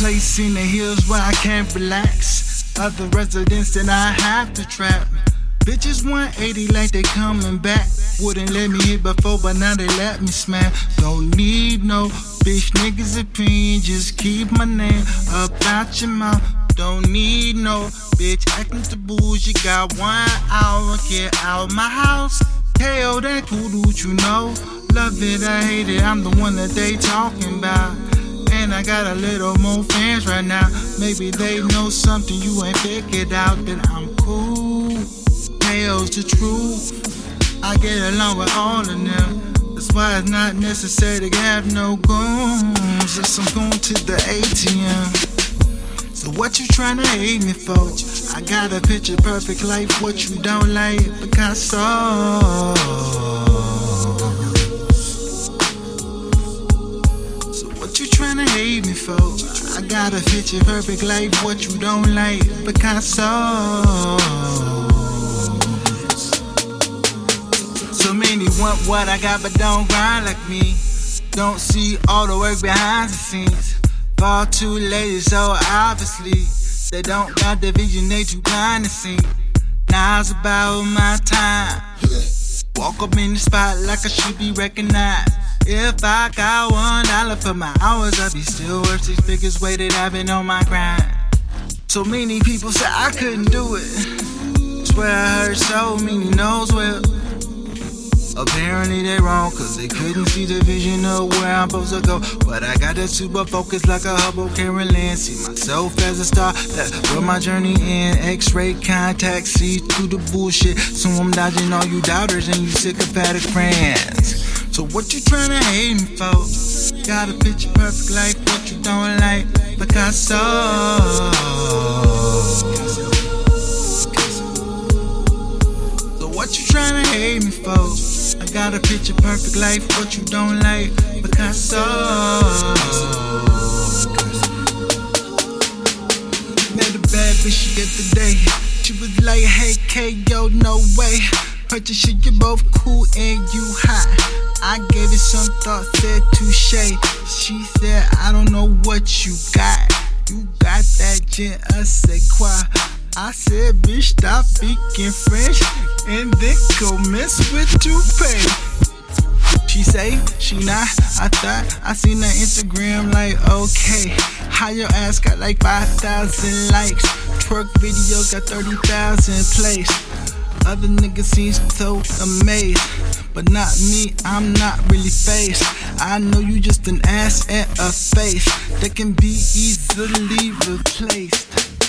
place in the hills where I can't relax. Other residents that I have to trap. Bitches 180 like they coming back. Wouldn't let me hit before, but now they let me smash. Don't need no bitch niggas opinion. Just keep my name up out your mouth. Don't need no bitch acting the You Got one hour, get out my house. KO oh, that cool dude, you know. Love it, I hate it, I'm the one that they talking about. I got a little more fans right now. Maybe they know something you ain't figured out that I'm cool. KO's the truth. I get along with all of them. That's why it's not necessary to have no goons. Yes, I'm going to the ATM. So what you tryna hate me for? I got a picture perfect life. What you don't like, Picasso. You tryna hate me for? I got a picture perfect life. What you don't like, Picasso. So many want what I got, but don't grind like me. Don't see all the work behind the scenes. Fall too late, so obviously they don't got the vision they too blind to see. Now's about my time. Walk up in the spot like I should be recognized. If I got one dollar for my hours, I'd be still worth six figures weighted. I've been on my grind. So many people said I couldn't do it. Swear I heard so many knows well. Apparently they wrong, cause they couldn't see the vision of where I'm supposed to go. But I got that super focus like a Hubble camera lens. See myself as a star, that's where my journey in. X-ray contact, see through the bullshit. So I'm dodging all you doubters and you sycophantic friends. What you tryna hate me for? Got a picture perfect life, what you don't like, Picasso. So what you tryna hate me for? I got a picture perfect life, what you don't like, Picasso. Met a bad bitch the other day. She was like, hey, K, yo, no way. Your shit, you both cool and you hot. I gave it some thought, said touche. She said, I don't know what you got. You got that je ne sais quoi. I said, bitch, stop speaking French and then mess with toupee. She say she not. I thought I seen her Instagram like okay. How your ass got like 5,000 likes. Twerk videos got 30,000 plays. Other niggas seem so amazed. But not me, I'm not really faced. I know you just an ass and a face that can be easily replaced.